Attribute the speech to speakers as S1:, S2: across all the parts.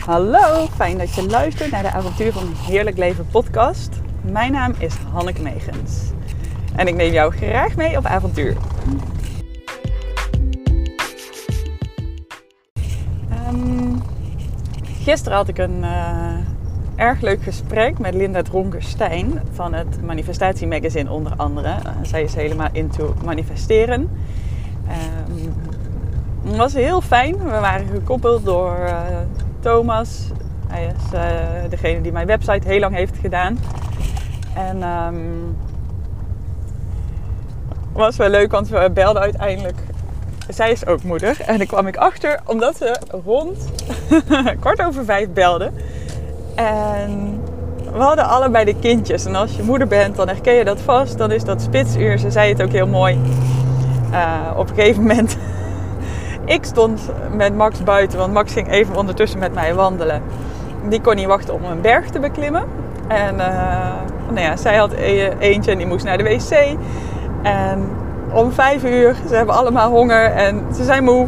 S1: Hallo, fijn dat je luistert naar de Avontuur van Heerlijk Leven podcast. Mijn naam is Hanneke Megens en ik neem jou graag mee op avontuur. Ehm, gisteren had ik een uh, erg leuk gesprek met Linda Dronkerstein van het Manifestatie Magazine onder andere. Uh, zij is helemaal into manifesteren. Um, het was heel fijn. We waren gekoppeld door uh, Thomas. Hij is uh, degene die mijn website heel lang heeft gedaan. En um, was wel leuk, want we belden uiteindelijk. Zij is ook moeder. En daar kwam ik achter omdat ze rond kwart over vijf belde. En we hadden allebei de kindjes. En als je moeder bent, dan herken je dat vast. Dan is dat spitsuur. Ze zei het ook heel mooi. Uh, op een gegeven moment ik stond met Max buiten, want Max ging even ondertussen met mij wandelen. Die kon niet wachten om een berg te beklimmen. En uh, nou ja, zij had e eentje en die moest naar de wc. En om vijf uur, ze hebben allemaal honger en ze zijn moe.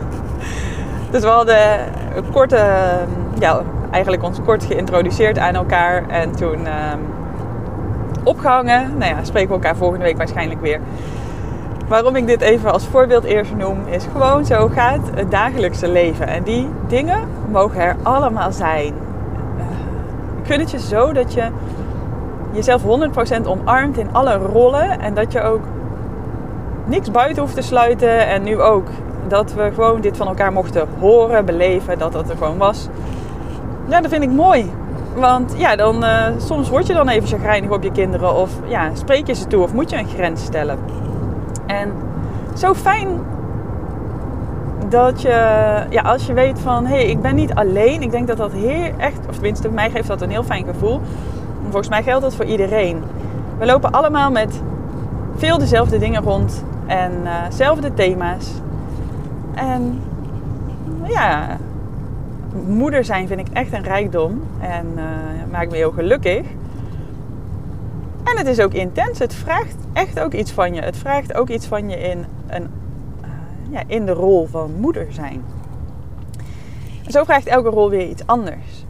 S1: dus we hadden een korte, ja, eigenlijk ons kort geïntroduceerd aan elkaar. En toen uh, opgehangen. Nou ja, spreken we elkaar volgende week waarschijnlijk weer. Waarom ik dit even als voorbeeld eerst noem, is gewoon zo gaat het dagelijkse leven. En die dingen mogen er allemaal zijn. Vind het je zo dat je jezelf 100% omarmt in alle rollen. En dat je ook niks buiten hoeft te sluiten. En nu ook dat we gewoon dit van elkaar mochten horen, beleven, dat dat er gewoon was. Ja, dat vind ik mooi. Want ja, dan, uh, soms word je dan even chagrijnig op je kinderen. Of ja, spreek je ze toe of moet je een grens stellen. En zo fijn dat je, ja, als je weet van, hé, hey, ik ben niet alleen. Ik denk dat dat heel echt, of tenminste, mij geeft dat een heel fijn gevoel. En volgens mij geldt dat voor iedereen. We lopen allemaal met veel dezelfde dingen rond en uh, thema's. En ja, moeder zijn vind ik echt een rijkdom en uh, maakt me heel gelukkig. En het is ook intens. Het vraagt echt ook iets van je. Het vraagt ook iets van je in, een, uh, ja, in de rol van moeder zijn. En zo vraagt elke rol weer iets anders.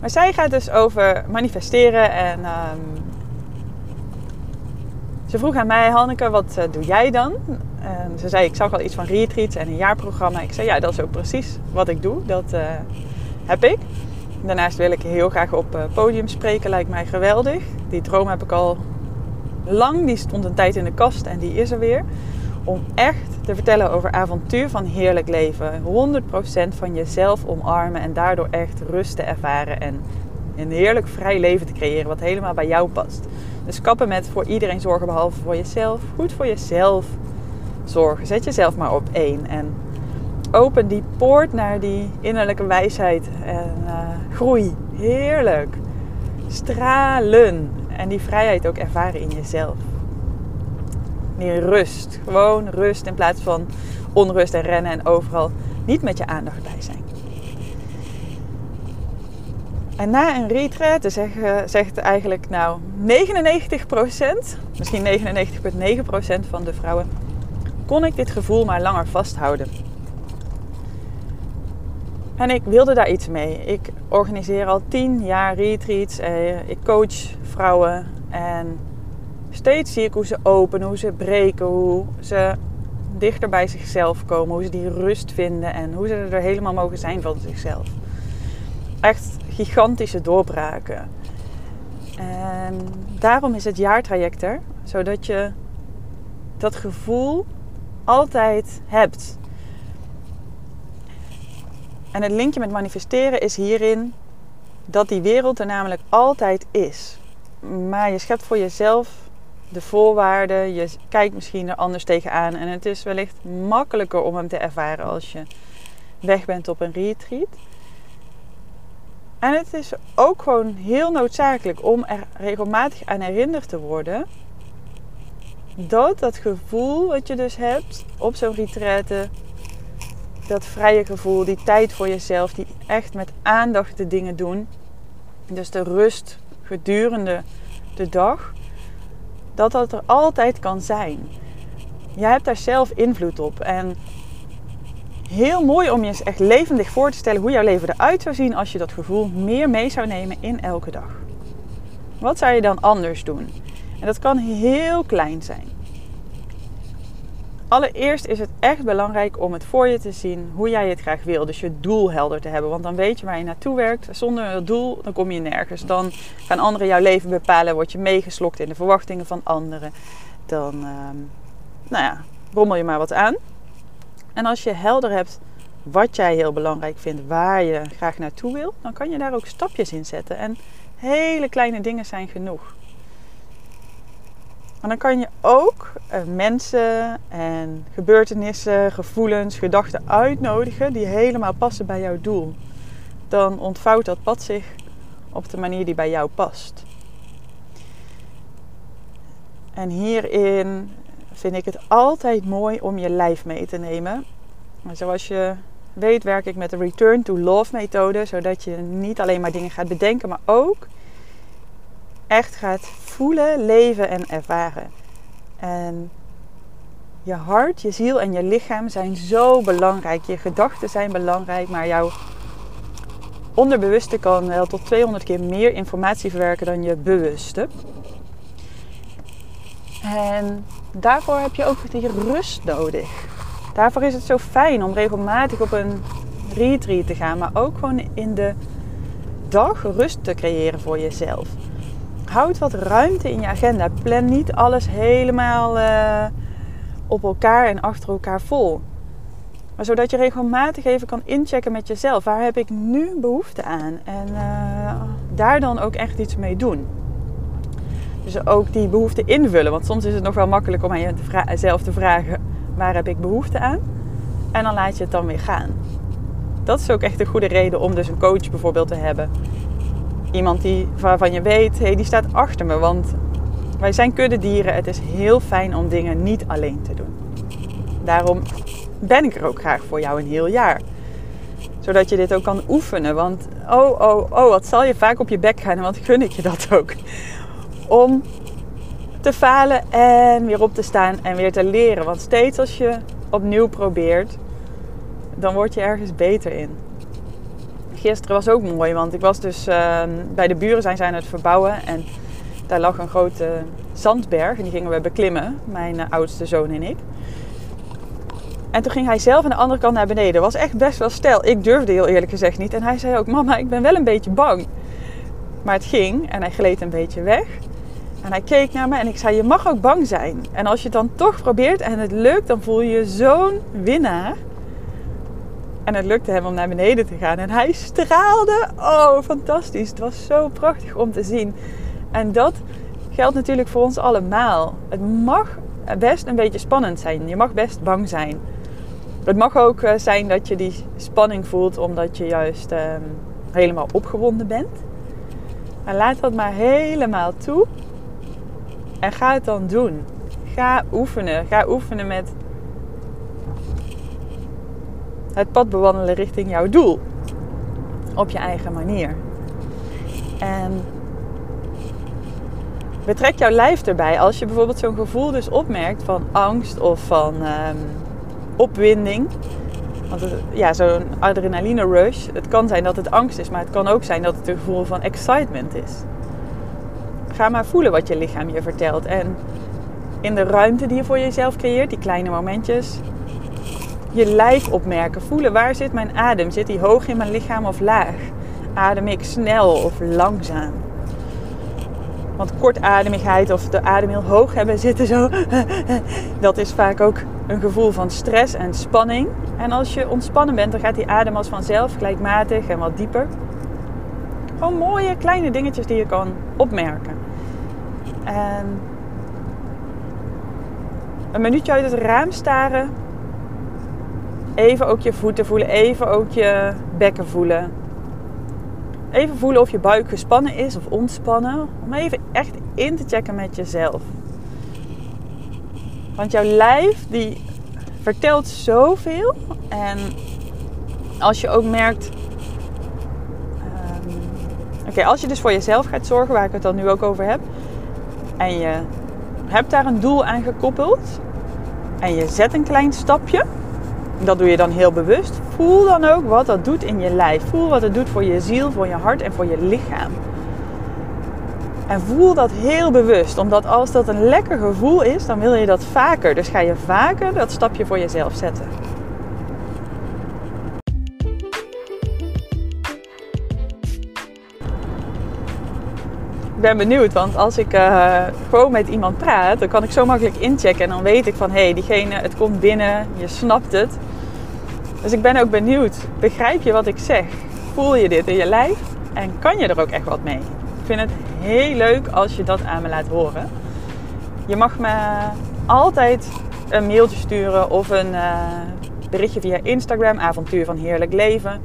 S1: Maar zij gaat dus over manifesteren en um, ze vroeg aan mij, Hanneke, wat uh, doe jij dan? En ze zei, ik zag al iets van retreats en een jaarprogramma. Ik zei, ja, dat is ook precies wat ik doe. Dat uh, heb ik. Daarnaast wil ik heel graag op uh, podium spreken, lijkt mij geweldig. Die droom heb ik al lang, die stond een tijd in de kast en die is er weer. Om echt te vertellen over avontuur van heerlijk leven. 100% van jezelf omarmen en daardoor echt rust te ervaren en een heerlijk vrij leven te creëren wat helemaal bij jou past. Dus kappen met voor iedereen zorgen behalve voor jezelf. Goed voor jezelf zorgen. Zet jezelf maar op één en open die poort naar die innerlijke wijsheid en uh, groei. Heerlijk. Stralen. En die vrijheid ook ervaren in jezelf. Meer rust. Gewoon rust in plaats van onrust en rennen en overal niet met je aandacht bij zijn. En na een retreat zegt eigenlijk nou 99%, misschien 99,9% van de vrouwen, kon ik dit gevoel maar langer vasthouden. En ik wilde daar iets mee. Ik organiseer al tien jaar retreats. Eh, ik coach vrouwen. En steeds zie ik hoe ze openen, hoe ze breken, hoe ze dichter bij zichzelf komen. Hoe ze die rust vinden en hoe ze er helemaal mogen zijn van zichzelf. Echt gigantische doorbraken. En daarom is het jaartraject er. Zodat je dat gevoel altijd hebt. En het linkje met manifesteren is hierin dat die wereld er namelijk altijd is. Maar je schept voor jezelf de voorwaarden. Je kijkt misschien er anders tegenaan. En het is wellicht makkelijker om hem te ervaren als je weg bent op een retreat. En het is ook gewoon heel noodzakelijk om er regelmatig aan herinnerd te worden. Dat dat gevoel wat je dus hebt op zo'n retraite dat vrije gevoel, die tijd voor jezelf, die echt met aandacht de dingen doen. Dus de rust gedurende de dag, dat dat er altijd kan zijn. Jij hebt daar zelf invloed op. En heel mooi om je eens echt levendig voor te stellen hoe jouw leven eruit zou zien als je dat gevoel meer mee zou nemen in elke dag. Wat zou je dan anders doen? En dat kan heel klein zijn. Allereerst is het echt belangrijk om het voor je te zien hoe jij het graag wil. Dus je doel helder te hebben. Want dan weet je waar je naartoe werkt. Zonder een doel dan kom je nergens. Dan gaan anderen jouw leven bepalen. Word je meegeslokt in de verwachtingen van anderen. Dan ehm, nou ja, rommel je maar wat aan. En als je helder hebt wat jij heel belangrijk vindt, waar je graag naartoe wil, dan kan je daar ook stapjes in zetten. En hele kleine dingen zijn genoeg. En dan kan je ook eh, mensen en gebeurtenissen, gevoelens, gedachten uitnodigen die helemaal passen bij jouw doel. Dan ontvouwt dat pad zich op de manier die bij jou past. En hierin vind ik het altijd mooi om je lijf mee te nemen. Zoals je weet werk ik met de Return to Love methode, zodat je niet alleen maar dingen gaat bedenken, maar ook echt gaat voelen, leven en ervaren. En je hart, je ziel en je lichaam zijn zo belangrijk. Je gedachten zijn belangrijk, maar jouw onderbewuste kan wel tot 200 keer meer informatie verwerken dan je bewuste. En daarvoor heb je ook die rust nodig. Daarvoor is het zo fijn om regelmatig op een retreat te gaan, maar ook gewoon in de dag rust te creëren voor jezelf. Houd wat ruimte in je agenda. Plan niet alles helemaal uh, op elkaar en achter elkaar vol. Maar zodat je regelmatig even kan inchecken met jezelf. Waar heb ik nu behoefte aan? En uh, daar dan ook echt iets mee doen. Dus ook die behoefte invullen. Want soms is het nog wel makkelijk om aan jezelf te vragen: waar heb ik behoefte aan? En dan laat je het dan weer gaan. Dat is ook echt een goede reden om dus een coach bijvoorbeeld te hebben. Iemand die, waarvan je weet, hey, die staat achter me. Want wij zijn kuddedieren. Het is heel fijn om dingen niet alleen te doen. Daarom ben ik er ook graag voor jou een heel jaar. Zodat je dit ook kan oefenen. Want oh, oh, oh, wat zal je vaak op je bek gaan. En wat gun ik je dat ook om te falen en weer op te staan en weer te leren. Want steeds als je opnieuw probeert, dan word je ergens beter in. Gisteren was ook mooi, want ik was dus ehm, bij de buren zijn zij aan het verbouwen en daar lag een grote zandberg en die gingen we beklimmen, mijn eh, oudste zoon en ik. En toen ging hij zelf aan de andere kant naar beneden. Was echt best wel stijl. Ik durfde heel eerlijk gezegd niet. En hij zei ook: Mama, ik ben wel een beetje bang. Maar het ging en hij gleed een beetje weg. En hij keek naar me en ik zei: Je mag ook bang zijn. En als je het dan toch probeert en het lukt, dan voel je je zo'n winnaar. En het lukte hem om naar beneden te gaan. En hij straalde. Oh, fantastisch. Het was zo prachtig om te zien. En dat geldt natuurlijk voor ons allemaal. Het mag best een beetje spannend zijn. Je mag best bang zijn. Het mag ook eh, zijn dat je die spanning voelt omdat je juist ehm, helemaal opgewonden bent. Maar laat dat maar helemaal toe. En ga het dan doen. Ga oefenen. Ga oefenen met het pad bewandelen richting jouw doel. Op je eigen manier. En betrek jouw lijf erbij. Als je bijvoorbeeld zo'n gevoel dus opmerkt van angst of van um, opwinding. Want ja, zo'n adrenaline rush. Het kan zijn dat het angst is, maar het kan ook zijn dat het een gevoel van excitement is. Ga maar voelen wat je lichaam je vertelt. En in de ruimte die je voor jezelf creëert, die kleine momentjes, je lijf opmerken. Voelen waar zit mijn adem? Zit die hoog in mijn lichaam of laag? Adem ik snel of langzaam? Want kortademigheid of de adem heel hoog hebben zitten zo, dat is vaak ook een gevoel van stress en spanning. En als je ontspannen bent, dan gaat die adem als vanzelf gelijkmatig en wat dieper. Gewoon mooie kleine dingetjes die je kan opmerken. En een minuutje uit het raam staren. Even ook je voeten voelen, even ook je bekken voelen. Even voelen of je buik gespannen is of ontspannen. Om even echt in te checken met jezelf. Want jouw lijf die vertelt zoveel. En als je ook merkt. Um, Oké, als je dus voor jezelf gaat zorgen, waar ik het dan nu ook over heb. En je hebt daar een doel aan gekoppeld. En je zet een klein stapje. Dat doe je dan heel bewust. Voel dan ook wat dat doet in je lijf. Voel wat het doet voor je ziel, voor je hart en voor je lichaam. En voel dat heel bewust, omdat als dat een lekker gevoel is, dan wil je dat vaker. Dus ga je vaker dat stapje voor jezelf zetten. Ik ben benieuwd, want als ik uh, gewoon met iemand praat, dan kan ik zo makkelijk inchecken en dan weet ik van hé, hey, diegene, het komt binnen, je snapt het. Dus ik ben ook benieuwd, begrijp je wat ik zeg? Voel je dit in je lijf en kan je er ook echt wat mee? Ik vind het heel leuk als je dat aan me laat horen. Je mag me altijd een mailtje sturen of een uh, berichtje via Instagram, Avontuur van Heerlijk Leven.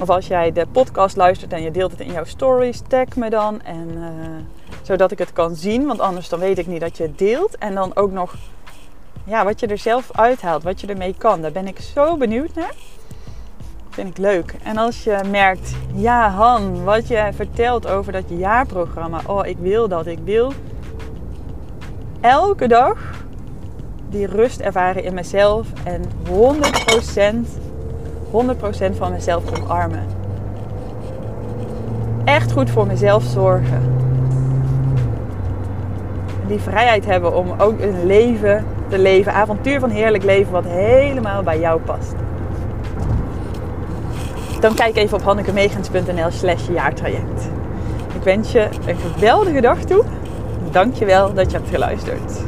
S1: Of als jij de podcast luistert en je deelt het in jouw stories, tag me dan. En, uh, zodat ik het kan zien, want anders dan weet ik niet dat je het deelt. En dan ook nog ja, wat je er zelf uithaalt, wat je ermee kan. Daar ben ik zo benieuwd naar. Vind ik leuk. En als je merkt, ja Han, wat je vertelt over dat jaarprogramma. Oh, ik wil dat, ik wil elke dag die rust ervaren in mezelf en 100%, 100% van mezelf omarmen. Echt goed voor mezelf zorgen. Die vrijheid hebben om ook een leven te leven, avontuur van heerlijk leven, wat helemaal bij jou past. Dan kijk even op hannekemegens.nl slash jaartraject. Ik wens je een geweldige dag toe. Dankjewel dat je hebt geluisterd.